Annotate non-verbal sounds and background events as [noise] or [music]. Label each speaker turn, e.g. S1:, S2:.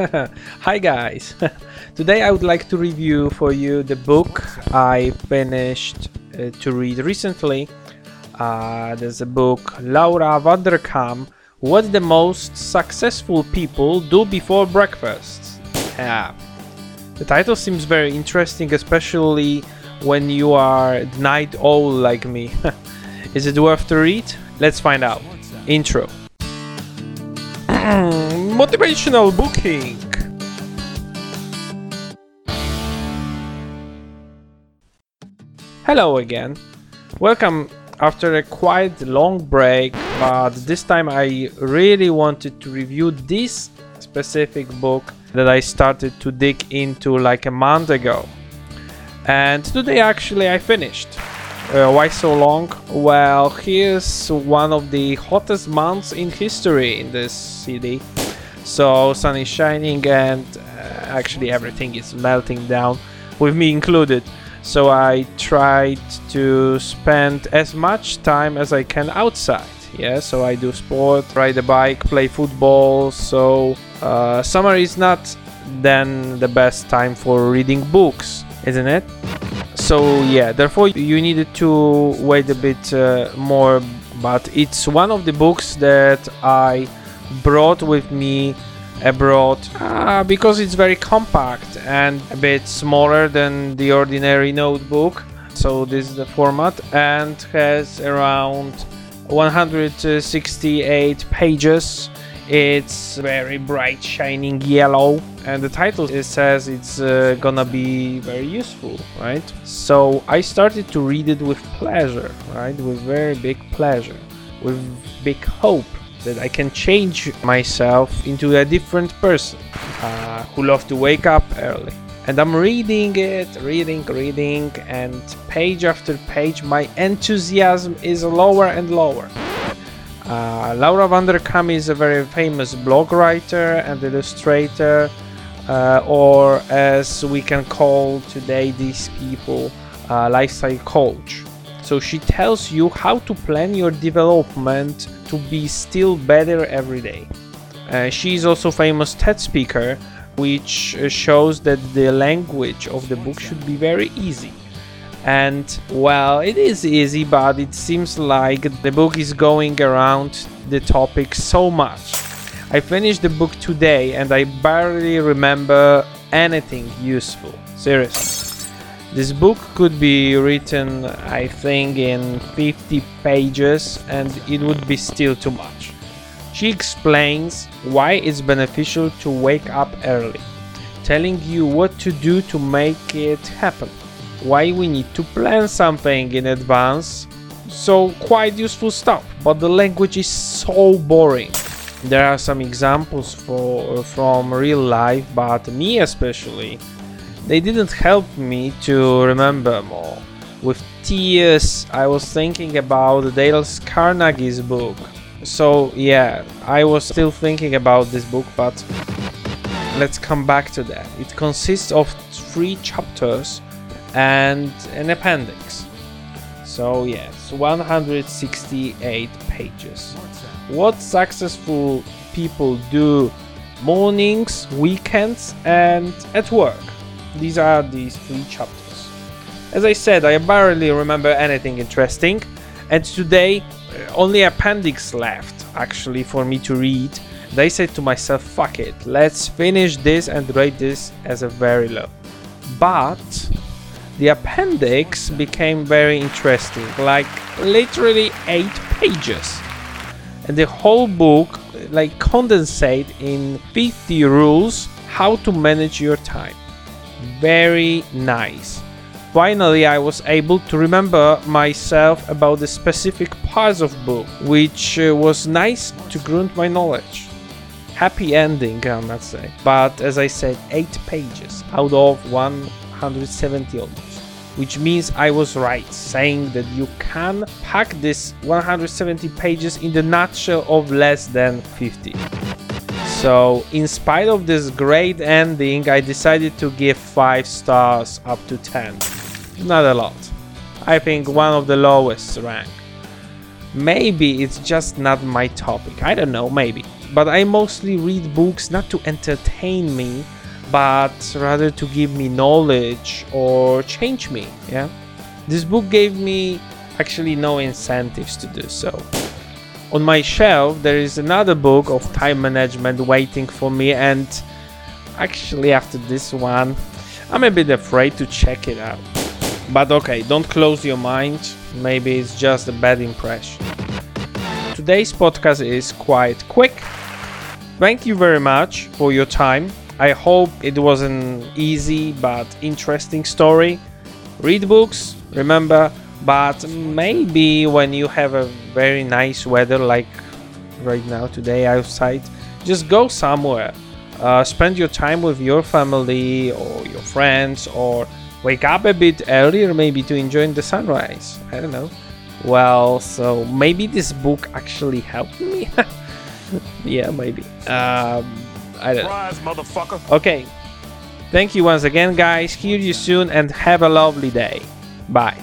S1: [laughs] Hi guys! [laughs] Today I would like to review for you the book I finished uh, to read recently. Uh, there's a book Laura Vanderkam What the Most Successful People Do Before Breakfast. Yeah. The title seems very interesting, especially when you are night owl like me. [laughs] Is it worth to read? Let's find out. Intro. [clears throat] Motivational booking. Hello again. Welcome after a quite long break, but this time I really wanted to review this specific book that I started to dig into like a month ago. And today actually I finished. Uh, why so long? Well, here's one of the hottest months in history in this city. So sun is shining and uh, actually everything is melting down, with me included. So I tried to spend as much time as I can outside. Yeah, so I do sport, ride a bike, play football. So uh, summer is not then the best time for reading books, isn't it? So yeah, therefore you needed to wait a bit uh, more. But it's one of the books that I brought with me abroad. Uh, because it's very compact and a bit smaller than the ordinary notebook. So this is the format and has around 168 pages. It's very bright shining yellow and the title it says it's uh, gonna be very useful right? So i started to read it with pleasure right? With very big pleasure with big hope that I can change myself into a different person uh, who love to wake up early. And I'm reading it, reading, reading, and page after page, my enthusiasm is lower and lower. Uh, Laura Vanderkam is a very famous blog writer and illustrator, uh, or as we can call today these people, uh, lifestyle coach. So she tells you how to plan your development to be still better every day. Uh, she is also famous TED speaker, which uh, shows that the language of the book should be very easy. And well, it is easy, but it seems like the book is going around the topic so much. I finished the book today and I barely remember anything useful. Seriously. This book could be written, I think, in 50 pages and it would be still too much. She explains why it's beneficial to wake up early, telling you what to do to make it happen, why we need to plan something in advance. So, quite useful stuff, but the language is so boring. There are some examples for, from real life, but me especially they didn't help me to remember more. With tears, I was thinking about Dale Carnegie's book. So, yeah, I was still thinking about this book, but let's come back to that. It consists of three chapters and an appendix. So, yes, 168 pages. What successful people do mornings, weekends, and at work. These are these three chapters. As I said, I barely remember anything interesting, and today uh, only appendix left actually for me to read. I said to myself, fuck it, let's finish this and rate this as a very low. But the appendix became very interesting, like literally eight pages. And the whole book like condensate in 50 rules how to manage your time very nice. Finally, I was able to remember myself about the specific parts of book, which uh, was nice to ground my knowledge. Happy ending, I must say. But as I said, 8 pages out of 170 almost. Which means I was right, saying that you can pack this 170 pages in the nutshell of less than 50. So, in spite of this great ending, I decided to give 5 stars up to 10. Not a lot. I think one of the lowest rank. Maybe it's just not my topic. I don't know, maybe. but I mostly read books not to entertain me, but rather to give me knowledge or change me. Yeah, this book gave me actually no incentives to do so. On my shelf, there is another book of time management waiting for me, and actually, after this one, I'm a bit afraid to check it out. But okay, don't close your mind, maybe it's just a bad impression. Today's podcast is quite quick. Thank you very much for your time. I hope it was an easy but interesting story. Read books, remember, but maybe when you have a very nice weather like right now today outside just go somewhere. Uh, spend your time with your family or your friends or wake up a bit earlier maybe to enjoy the sunrise. I don't know. Well so maybe this book actually helped me? [laughs] Yeah maybe. Um, i don't know.
S2: Motherfucker.
S1: okay. Thank you once again guys. Hear you soon and have a lovely day. Bye